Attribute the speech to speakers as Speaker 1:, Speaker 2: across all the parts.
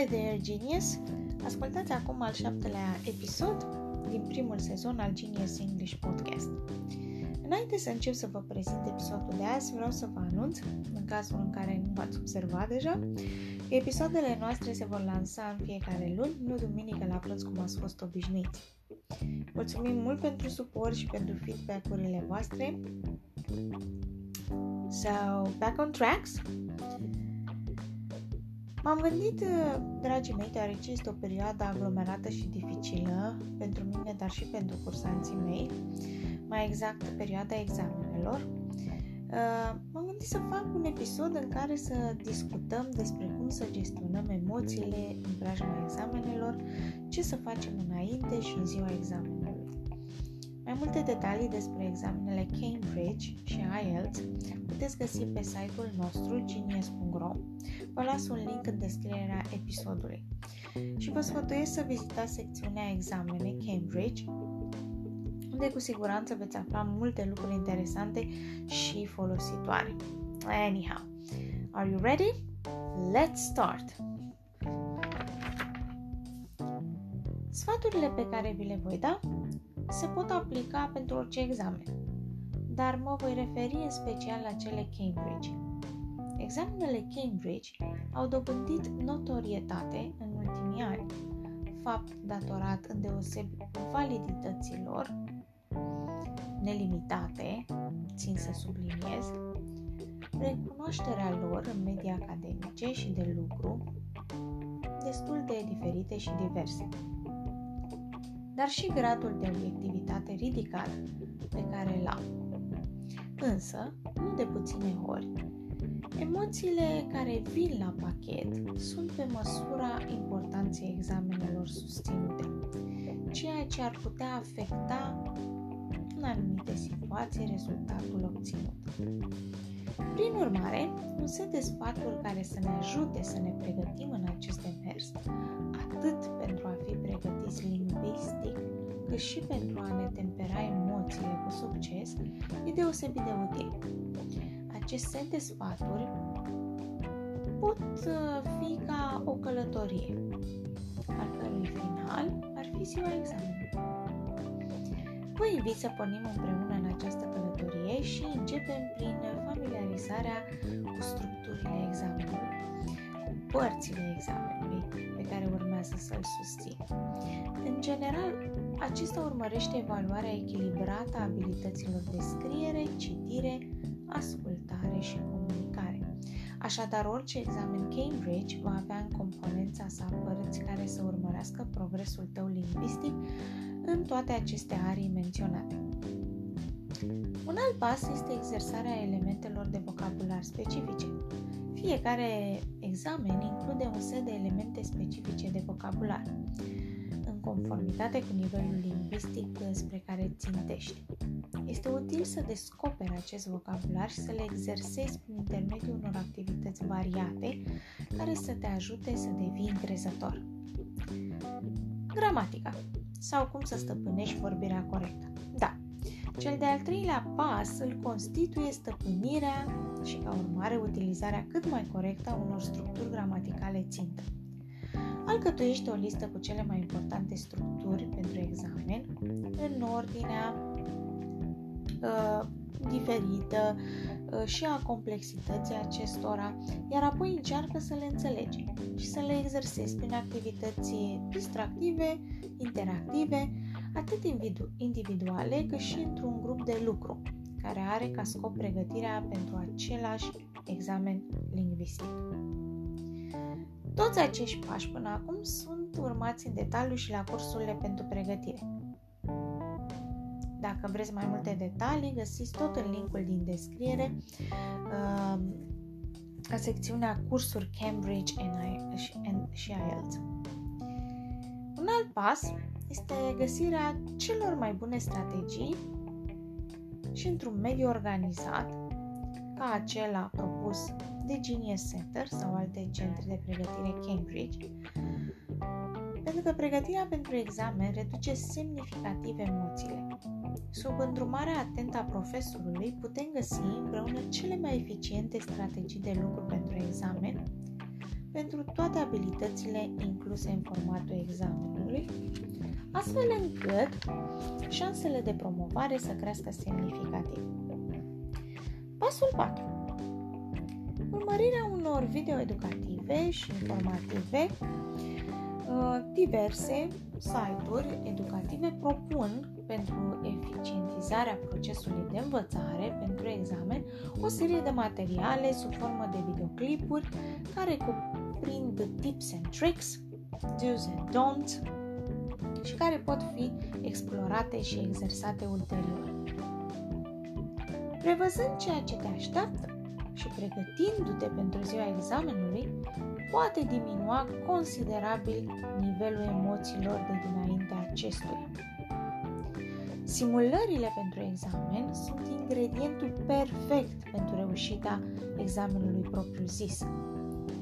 Speaker 1: Hi there, Genius! Ascultați acum al șaptelea episod din primul sezon al Genius English Podcast. Înainte să încep să vă prezint episodul de azi, vreau să vă anunț, în cazul în care nu v-ați observat deja, că episoadele noastre se vor lansa în fiecare luni, nu duminică la prânz cum ați fost obișnuiți. Mulțumim mult pentru suport și pentru feedback-urile voastre. So, back on tracks. M-am gândit, dragii mei, deoarece este o perioadă aglomerată și dificilă pentru mine, dar și pentru cursanții mei, mai exact perioada examenelor, m-am gândit să fac un episod în care să discutăm despre cum să gestionăm emoțiile în preajma examenelor, ce să facem înainte și în ziua examenelor. Mai multe detalii despre examenele Cambridge și IELTS puteți găsi pe site-ul nostru genius.ro. Vă las un link în descrierea episodului. Și vă sfătuiesc să vizitați secțiunea examene Cambridge, unde cu siguranță veți afla multe lucruri interesante și folositoare. Anyhow, are you ready? Let's start! Sfaturile pe care vi le voi da se pot aplica pentru orice examen, dar mă voi referi în special la cele Cambridge. Examenele Cambridge au dobândit notorietate în ultimii ani, fapt datorat îndeosebi validităților nelimitate, țin să subliniez, recunoașterea lor în medii academice și de lucru destul de diferite și diverse dar și gradul de obiectivitate ridicat pe care îl au. Însă, nu de puține ori, emoțiile care vin la pachet sunt pe măsura importanței examenelor susținute, ceea ce ar putea afecta în anumite situații rezultatul obținut. Prin urmare, un set de sfaturi care să ne ajute să ne pregătim în acest demers, și pentru a ne tempera emoțiile cu succes, e deosebit de util. Acest set de sfaturi pot uh, fi ca o călătorie, al cărui final ar fi ziua examenului. Vă invit să pornim împreună în această călătorie și începem prin familiarizarea cu structurile examenului, cu părțile examenului pe care urmează să-l susțin. În general, acesta urmărește evaluarea echilibrată a abilităților de scriere, citire, ascultare și comunicare. Așadar, orice examen Cambridge va avea în componența sa părți care să urmărească progresul tău lingvistic în toate aceste arii menționate. Un alt pas este exersarea elementelor de vocabular specifice. Fiecare examen include un set de elemente specifice de vocabular, în conformitate cu nivelul lingvistic spre care țintești. Este util să descoperi acest vocabular și să le exersezi prin intermediul unor activități variate care să te ajute să devii încrezător. Gramatica sau cum să stăpânești vorbirea corectă. Da, cel de-al treilea pas îl constituie stăpânirea și ca urmare utilizarea cât mai corectă a unor structuri gramaticale țintă. Alcătuiește o listă cu cele mai importante structuri pentru examen în ordinea uh, diferită uh, și a complexității acestora, iar apoi încearcă să le înțelegi și să le exersezi prin activități distractive, interactive, atât individuale cât și într-un grup de lucru, care are ca scop pregătirea pentru același examen lingvistic. Toți acești pași până acum sunt urmați în detaliu și la cursurile pentru pregătire. Dacă vreți mai multe detalii, găsiți tot în linkul din descriere uh, la secțiunea cursuri Cambridge și IELTS. Un alt pas este găsirea celor mai bune strategii și într-un mediu organizat ca acela propus de Genius Center sau alte centre de pregătire Cambridge, pentru că pregătirea pentru examen reduce semnificativ emoțiile. Sub îndrumarea atentă a profesorului putem găsi împreună cele mai eficiente strategii de lucru pentru examen, pentru toate abilitățile incluse în formatul examenului, astfel încât șansele de promovare să crească semnificativ. Pasul 4. Urmărirea unor video educative și informative uh, diverse site-uri educative propun pentru eficientizarea procesului de învățare pentru examen o serie de materiale sub formă de videoclipuri care cuprind tips and tricks, do's and don'ts și care pot fi explorate și exersate ulterior. Prevăzând ceea ce te așteaptă și pregătindu-te pentru ziua examenului, poate diminua considerabil nivelul emoțiilor de dinaintea acestuia. Simulările pentru examen sunt ingredientul perfect pentru reușita examenului propriu-zis,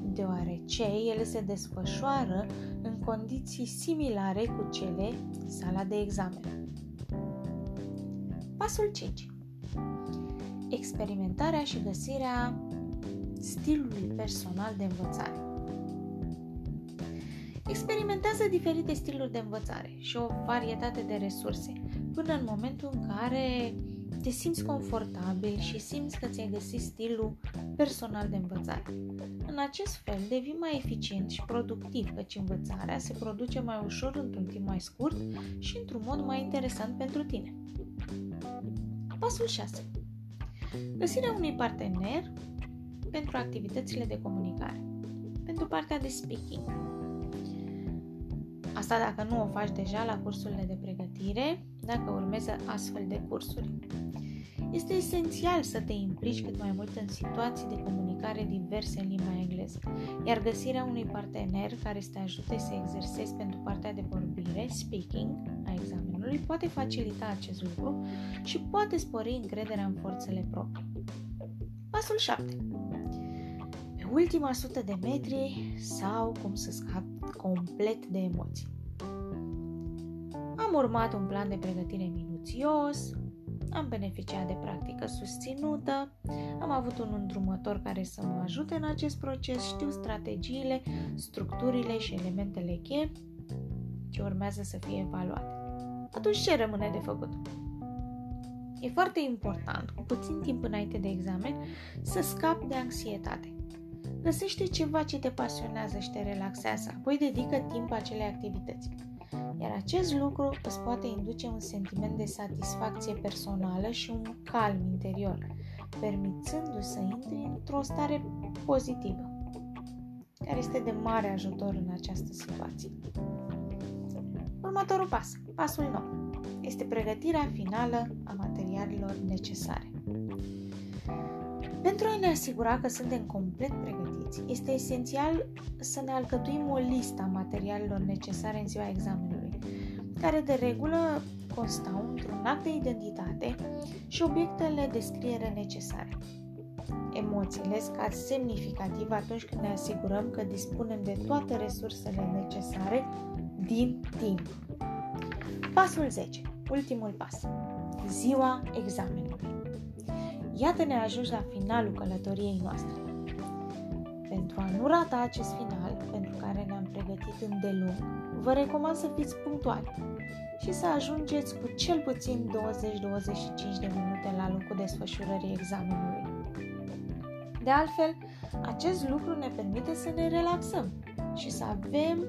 Speaker 1: deoarece ele se desfășoară în condiții similare cu cele sala de examen. Pasul 5. Experimentarea și găsirea stilului personal de învățare. Experimentează diferite stiluri de învățare și o varietate de resurse, până în momentul în care te simți confortabil și simți că ți-ai găsit stilul personal de învățare. În acest fel devii mai eficient și productiv, căci învățarea se produce mai ușor într-un timp mai scurt și într-un mod mai interesant pentru tine. Pasul 6. Găsirea unui partener pentru activitățile de comunicare. Pentru partea de speaking. Asta dacă nu o faci deja la cursurile de pregătire, dacă urmezi astfel de cursuri. Este esențial să te implici cât mai mult în situații de comunicare diverse în limba engleză, iar găsirea unui partener care să te ajute să exersezi pentru partea de vorbire, speaking, a examenului, poate facilita acest lucru și poate spori încrederea în forțele proprii. Pasul 7. Pe ultima sută de metri sau cum să scapi complet de emoții. Am urmat un plan de pregătire minuțios, am beneficiat de practică susținută, am avut un îndrumător care să mă ajute în acest proces, știu strategiile, structurile și elementele cheie ce urmează să fie evaluate. Atunci ce rămâne de făcut? E foarte important, cu puțin timp înainte de examen, să scapi de anxietate. Găsește ceva ce te pasionează și te relaxează, apoi dedică timp acelei activități. Iar acest lucru îți poate induce un sentiment de satisfacție personală și un calm interior, permițându-ți să intri într-o stare pozitivă, care este de mare ajutor în această situație. Următorul pas, pasul 9, este pregătirea finală a materialelor necesare. Pentru a ne asigura că suntem complet pregătiți, este esențial să ne alcătuim o listă a materialelor necesare în ziua examenului, care de regulă constau într-un act de identitate și obiectele de scriere necesare. Emoțiile scad semnificativ atunci când ne asigurăm că dispunem de toate resursele necesare din timp. Pasul 10. Ultimul pas. Ziua examenului. Iată-ne ajungi la finalul călătoriei noastre. Pentru a nu rata acest final, pentru care ne-am pregătit îndelung, vă recomand să fiți punctuali și să ajungeți cu cel puțin 20-25 de minute la locul desfășurării examenului. De altfel, acest lucru ne permite să ne relaxăm și să avem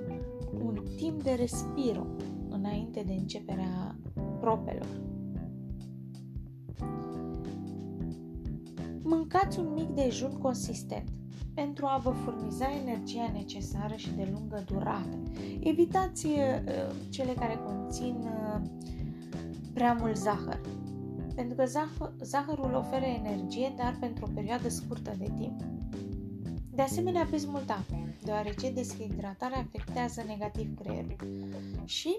Speaker 1: un timp de respiro înainte de începerea propelor. Mâncați un mic dejun consistent pentru a vă furniza energia necesară și de lungă durată. Evitați uh, cele care conțin uh, prea mult zahăr, pentru că zah- zahărul oferă energie, dar pentru o perioadă scurtă de timp. De asemenea, beți mult apă, deoarece deshidratarea afectează negativ creierul și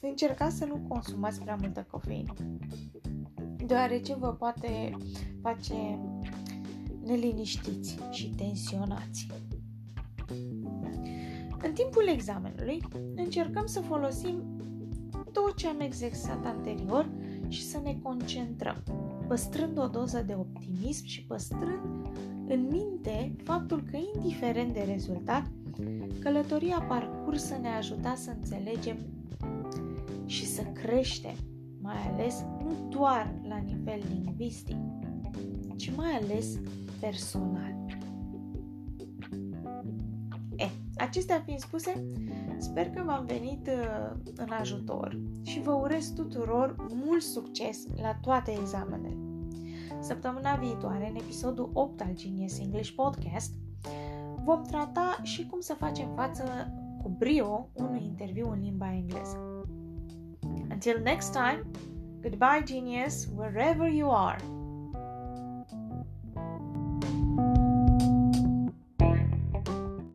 Speaker 1: încercați să nu consumați prea multă cofeină, deoarece vă poate face neliniștiți și tensionați. În timpul examenului, încercăm să folosim tot ce am exersat anterior și să ne concentrăm păstrând o doză de optimism și păstrând în minte faptul că, indiferent de rezultat, călătoria parcursă ne ajuta să înțelegem și să creștem, mai ales nu doar la nivel lingvistic, ci mai ales personal. E, acestea fiind spuse, sper că v-am venit uh, în ajutor și vă urez tuturor mult succes la toate examenele. Săptămâna viitoare, în episodul 8 al Genius English Podcast, vom trata și cum să facem față cu brio unui interviu în limba engleză. Until next time, goodbye genius, wherever you are.